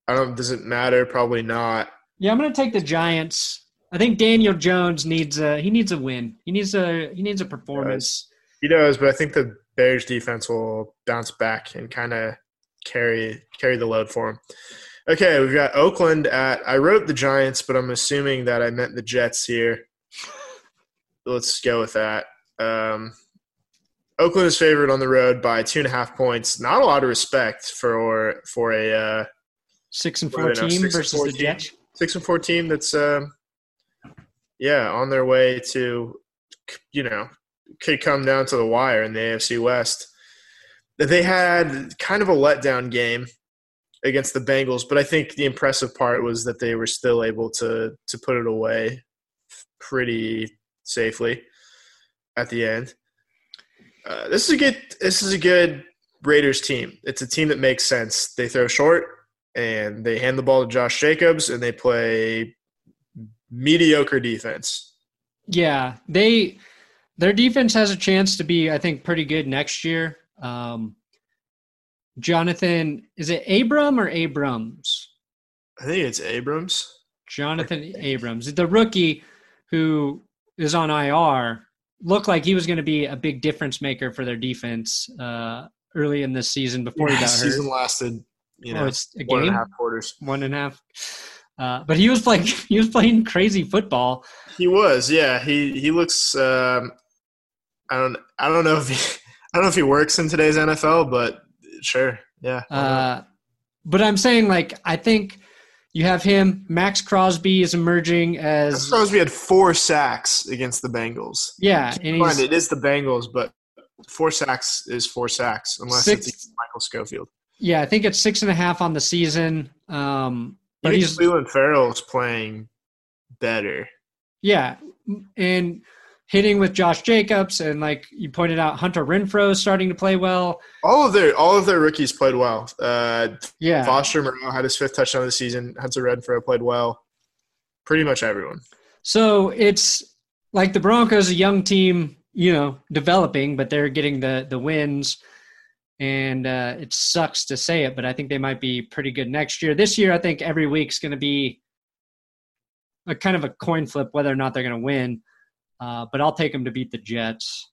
I don't. Does it matter? Probably not. Yeah, I'm gonna take the Giants. I think Daniel Jones needs a he needs a win. He needs a he needs a performance. He does, but I think the Bears defense will bounce back and kind of carry carry the load for him. Okay, we've got Oakland at. I wrote the Giants, but I'm assuming that I meant the Jets here. Let's go with that. Um, Oakland is favored on the road by two and a half points. Not a lot of respect for for a uh, Six and four are they now, team six versus four the? Jets. six and four team that's um, yeah on their way to you know could come down to the wire in the AFC West. They had kind of a letdown game against the Bengals, but I think the impressive part was that they were still able to to put it away pretty safely at the end. Uh, this is a good this is a good Raiders team. It's a team that makes sense. They throw short and they hand the ball to Josh Jacobs and they play mediocre defense. Yeah, they their defense has a chance to be, I think, pretty good next year. Um, Jonathan, is it Abram or Abrams? I think it's Abrams. Jonathan Abrams, the rookie who is on IR, looked like he was going to be a big difference maker for their defense uh, early in this season before he got hurt. season lasted, you oh, know, it's a one and game, a half quarters. one and a half. Uh, but he was playing. He was playing crazy football. He was, yeah. He he looks. Um, I don't. I don't know if he. I don't know if he works in today's NFL, but sure, yeah. Uh, but I'm saying, like, I think you have him. Maxx Crosby is emerging as suppose we had four sacks against the Bengals. yeah, and in mind, it is the Bengals, but four sacks is four sacks, unless Six- it's Michael Schofield. yeah, I think it's six and a half on the season. Um, But but he's Clelin Ferrell is playing better. Yeah, and hitting with Josh Jacobs, and like you pointed out, Hunter Renfrow is starting to play well. All of their all of their rookies played well. Uh, Yeah, Foster Moreau had his fifth touchdown of the season. Hunter Renfrow played well. Pretty much everyone. so it's like the Broncos, a young team, you know, developing, but they're getting the the wins. And uh, it sucks to say it, but I think they might be pretty good next year. This year, I think every week's going to be a kind of a coin flip whether or not they're going to win. Uh, but I'll take them to beat the Jets.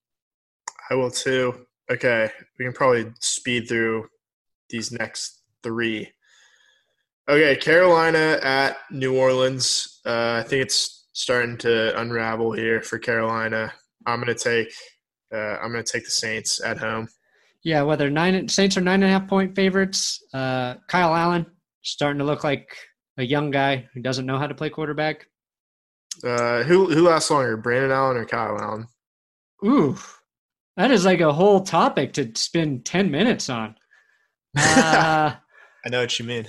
I will too. Okay, we can probably speed through these next three. Okay, Carolina at New Orleans. Uh, I think it's starting to unravel here for Carolina. I'm gonna take. Uh, I'm gonna take the Saints at home. Yeah, whether nine Saints are nine and a half point favorites. Uh, Kyle Allen starting to look like a young guy who doesn't know how to play quarterback. Uh, who who lasts longer, Brandon Allen or Kyle Allen? Ooh, that is like a whole topic to spend ten minutes on. Uh, I know what you mean.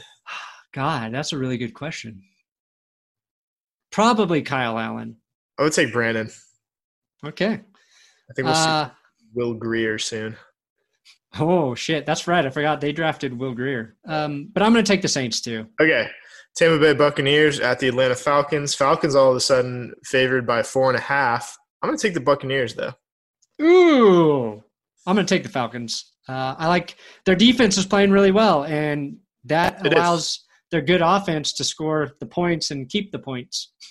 God, that's a really good question. Probably Kyle Allen. I would take Brandon. Okay. I think we'll see Uh, Will Grier soon. oh shit, that's right. I forgot they drafted Will Grier. Um, but I'm going to take the Saints too. Okay. Tampa Bay Buccaneers at the Atlanta Falcons. Falcons all of a sudden favored by four and a half. I'm going to take the Buccaneers though. Ooh, I'm going to take the Falcons. Uh, I like their defense is playing really well, and that It is. allows their good offense to score the points and keep the points.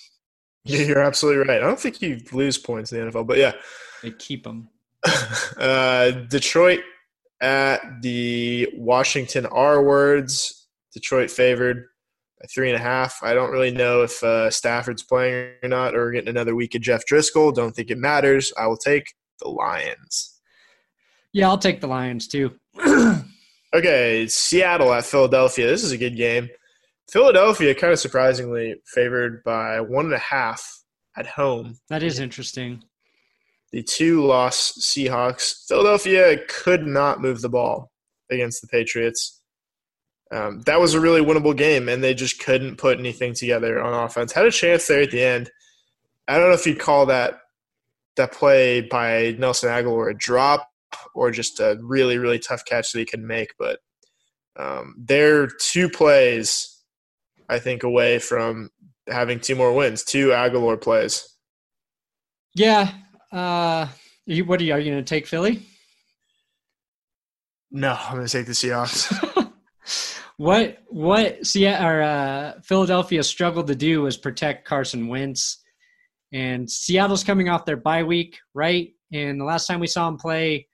Yeah, You're absolutely right. I don't think you lose points in the NFL, but yeah. They keep them. uh, Detroit at the Washington R words. Detroit favored three and a half. I don't really know if uh, Stafford's playing or not, or getting another week of Jeff Driskel. Don't think it matters. I will take the Lions. Yeah, I'll take the Lions too. Okay, Seattle at Philadelphia. This is a good game. Philadelphia, kind of surprisingly, favored by one and a half at home. that is interesting. The two loss Seahawks. Philadelphia could not move the ball against the Patriots. Um, that was a really winnable game, and they just couldn't put anything together on offense. Had a chance there at the end. I don't know if you'd call that that play by Nelson Agholor a drop or just a really really tough catch that he could make, but um, they're two plays, I think, away from having two more wins. Two Aguilar plays. Yeah. Uh, you, what are you? Are you going to take Philly? No, I'm going to take the Seahawks. what what Seattle or uh, Philadelphia struggled to do was protect Carson Wentz, and Seattle's coming off their bye week, right? And the last time we saw them play,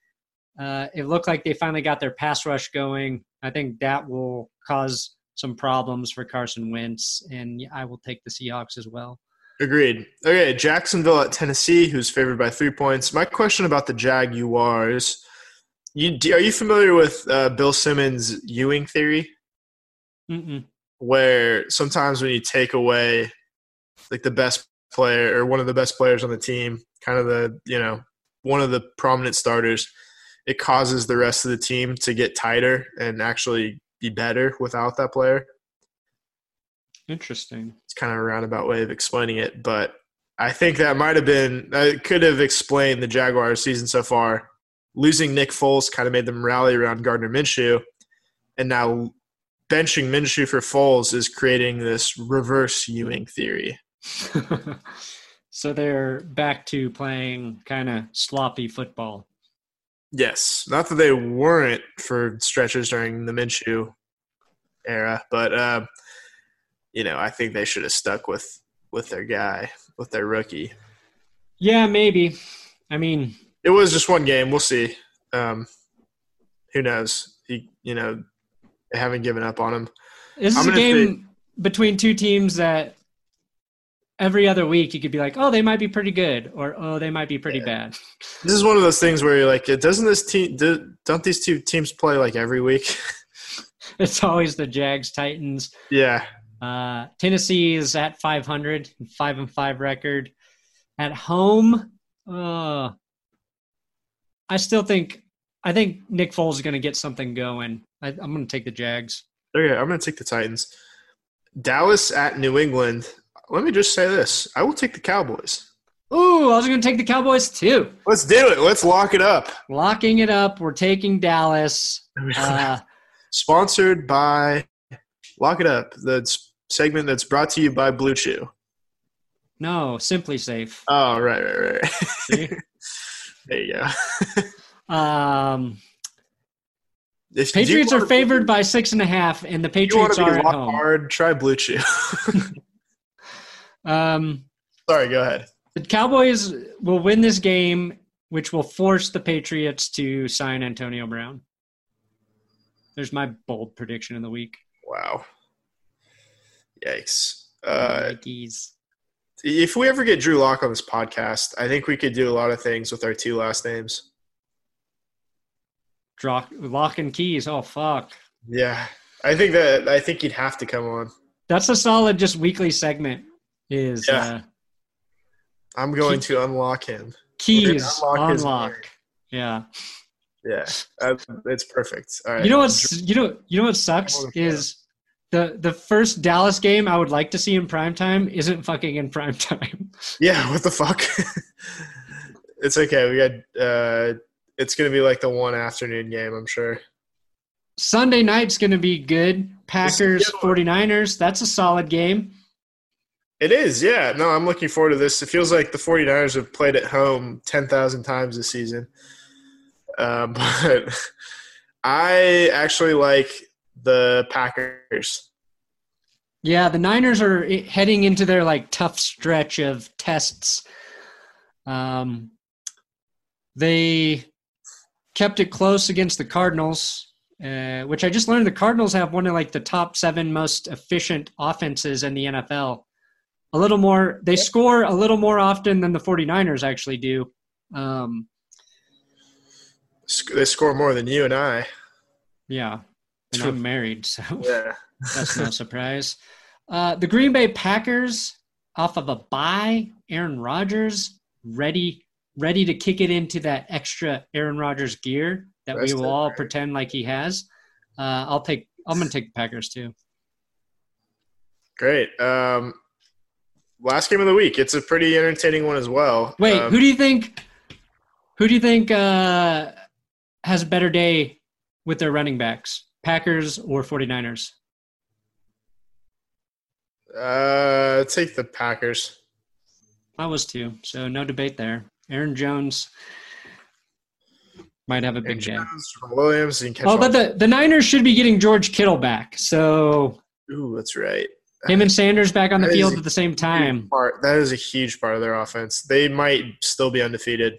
uh, it looked like they finally got their pass rush going. I think that will cause some problems for Carson Wentz, and I will take the Seahawks as well. Agreed. Okay, Jacksonville at Tennessee, who's favored by three points. My question about the Jaguars: you are you familiar with uh, Bill Simmons' Ewing theory, Mm-mm. where sometimes when you take away like the best player or one of the best players on the team, kind of the you know one of the prominent starters, it causes the rest of the team to get tighter and actually be better without that player. Interesting. it's kind of a roundabout way of explaining it, but I think that might have been that could have explained the Jaguars season so far. Losing Nick Foles kind of made them rally around Gardner Minshew, and now benching Minshew for Foles is creating this reverse Ewing theory. so they're back to playing kind of sloppy football. Yes, not that they weren't for stretches during the Minshew era, but uh, you know I think they should have stuck with with their guy, with their rookie. Yeah, maybe. I mean, It was just one game. We'll see. Um, who knows? He, you know, they haven't given up on him. this is a game between two teams that every other week you could be like, oh, they might be pretty good, or oh, they might be pretty Yeah. bad. This is one of those things where you're like, doesn't this team? Do, don't these two teams play like every week? It's always the Jags Titans. yeah, Uh, Tennessee is at 500, five and five record. At home, uh, I still think I think Nick Foles is going to get something going. I, I'm going to take the Jags. okay. I'm gonna take the Titans. Dallas at New England. Let me just say this: I will take the Cowboys. Ooh, I was going to take the Cowboys too. Let's do it. Let's lock it up. Locking it up. We're taking Dallas. Uh, Sponsored by Lock It Up, the segment that's brought to you by Blue Chew. no, SimpliSafe. Oh, right, right, right. See? there you go. Um, If Patriots are favored by six and a half, and the If you want Patriots to are at home. hard, try Blue Chew. Um, Sorry, go ahead. The Cowboys will win this game, which will force the Patriots to sign Antonio Brown. There's my bold prediction of the week. Wow. Yikes. Uh, if we ever get Drew Lock on this podcast, I think we could do a lot of things with our two last names. Draw, lock and keys. Oh fuck. Yeah. I think that I think you'd have to come on. That's a solid just weekly segment. Is Yeah. uh, I'm going to unlock him. keys unlock unlock. Yeah. Yeah. Uh, it's perfect. All right. You know what's you know you know what sucks Come on, yeah. is the the first Dallas game I would like to see in prime time isn't fucking in prime time. Yeah, what the fuck? it's okay. We got uh it's gonna be like the one afternoon game, I'm sure. Sunday night's going to be good. Packers good 49ers, that's a solid game. It is, yeah. No, I'm looking forward to this. It feels like the 49ers have played at home 10,000 times this season. Uh, but I actually like the Packers. Yeah, the Niners are heading into their like tough stretch of tests. Um, they kept it close against the Cardinals, uh, which I just learned the Cardinals have one of like the top seven most efficient offenses in the NFL. A little more, they score a little more often than the 49ers actually do. Um, They score more than you and I. yeah, and I'm married, so. Yeah. That's no surprise. Uh, the Green Bay Packers off of a bye. Aaron Rodgers ready, ready to kick it into that extra Aaron Rodgers gear that we will all right? pretend like he has. Uh, I'll take. I'm gonna take the Packers too. Great. Um, last game of the week. It's a pretty entertaining one as well. Wait, Um, who do you think? Who do you think uh, has a better day with their running backs? Packers or 49ers? uh, take the Packers. I was too, so no debate there. Aaron Jones might have a big day. Jones, Williams, and catch Oh, but the, the Niners should be getting George Kittle back. So Ooh, that's right. him and Sanders back on the That field at the same time. Part, that is a huge part of their offense. They might still be undefeated.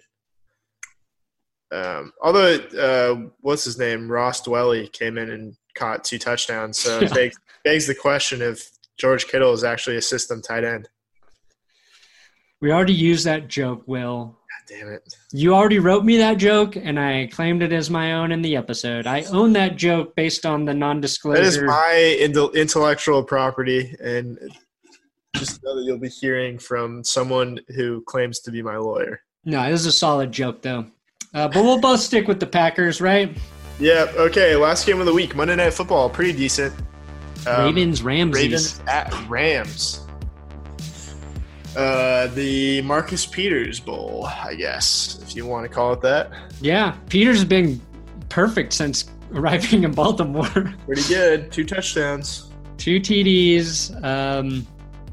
Um, although, uh, what's his name? Ross Dwelley came in and caught two touchdowns. So it begs, begs the question if George Kittle is actually a system tight end. We already used that joke, Will. God damn it. You already wrote me that joke, and I claimed it as my own in the episode. I own that joke based on the non That is disclosure. my intel- intellectual property. And just know that you'll be hearing from someone who claims to be my lawyer. No, this is a solid joke, though. Uh, but we'll both stick with the Packers, right? Yeah. Okay. Last game of the week, Monday Night Football, pretty decent. Um, Ravens, Ramses. Ravens at Rams. Uh, the Marcus Peters Bowl, I guess, if you want to call it that. Yeah, Peters has been perfect since arriving in Baltimore. Pretty good. Two touchdowns. Two TDs. Um,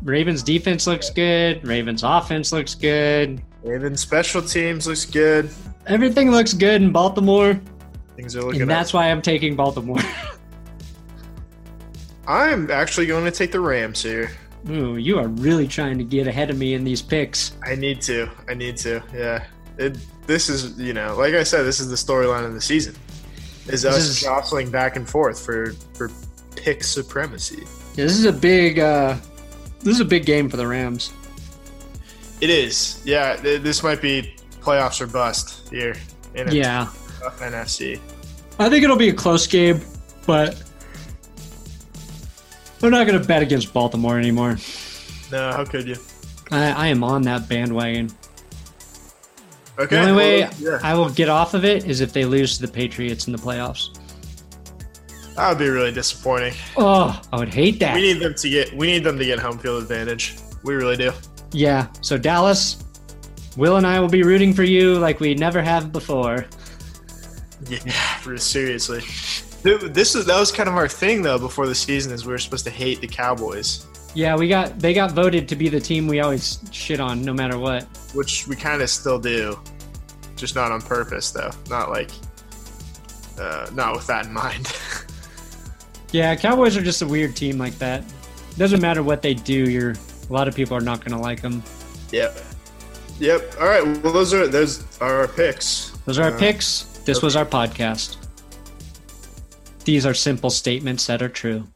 Ravens defense looks good. Ravens offense looks good. Ravens special teams looks good. Everything looks good in Baltimore, Things are looking and up. that's why I'm taking Baltimore. I'm actually going to take the Rams here. Ooh, you are really trying to get ahead of me in these picks. I need to. I need to. Yeah. It, this is, you know, like I said, this is the storyline of the season. Is us is- jostling back and forth for for pick supremacy. Yeah, this is a big. Uh, this is a big game for the Rams. It is. Yeah, th- this might be playoffs or bust here in a Yeah, NFC. I think it'll be a close game, but we're not going to bet against Baltimore anymore. No, how could you? I, I am on that bandwagon. Okay. The only way well, yeah, I will get off of it is if they lose to the Patriots in the playoffs. that would be really disappointing. Oh, I would hate that. We need them to get. We need them to get home field advantage. We really do. Yeah. So Dallas, Will and I will be rooting for you like we never have before. Yeah, seriously. This is that was kind of our thing though before the season is we were supposed to hate the Cowboys, Yeah, we got they got voted to be the team we always shit on no matter what. which we kind of still do, just not on purpose though. Not like, uh, not with that in mind. Yeah, Cowboys are just a weird team like that. Doesn't matter what they do, you're a lot of people are not going to like them. yep. Yep. All right. Well, those are those are our picks. Those are our Uh, picks. This was our podcast. These are simple statements that are true.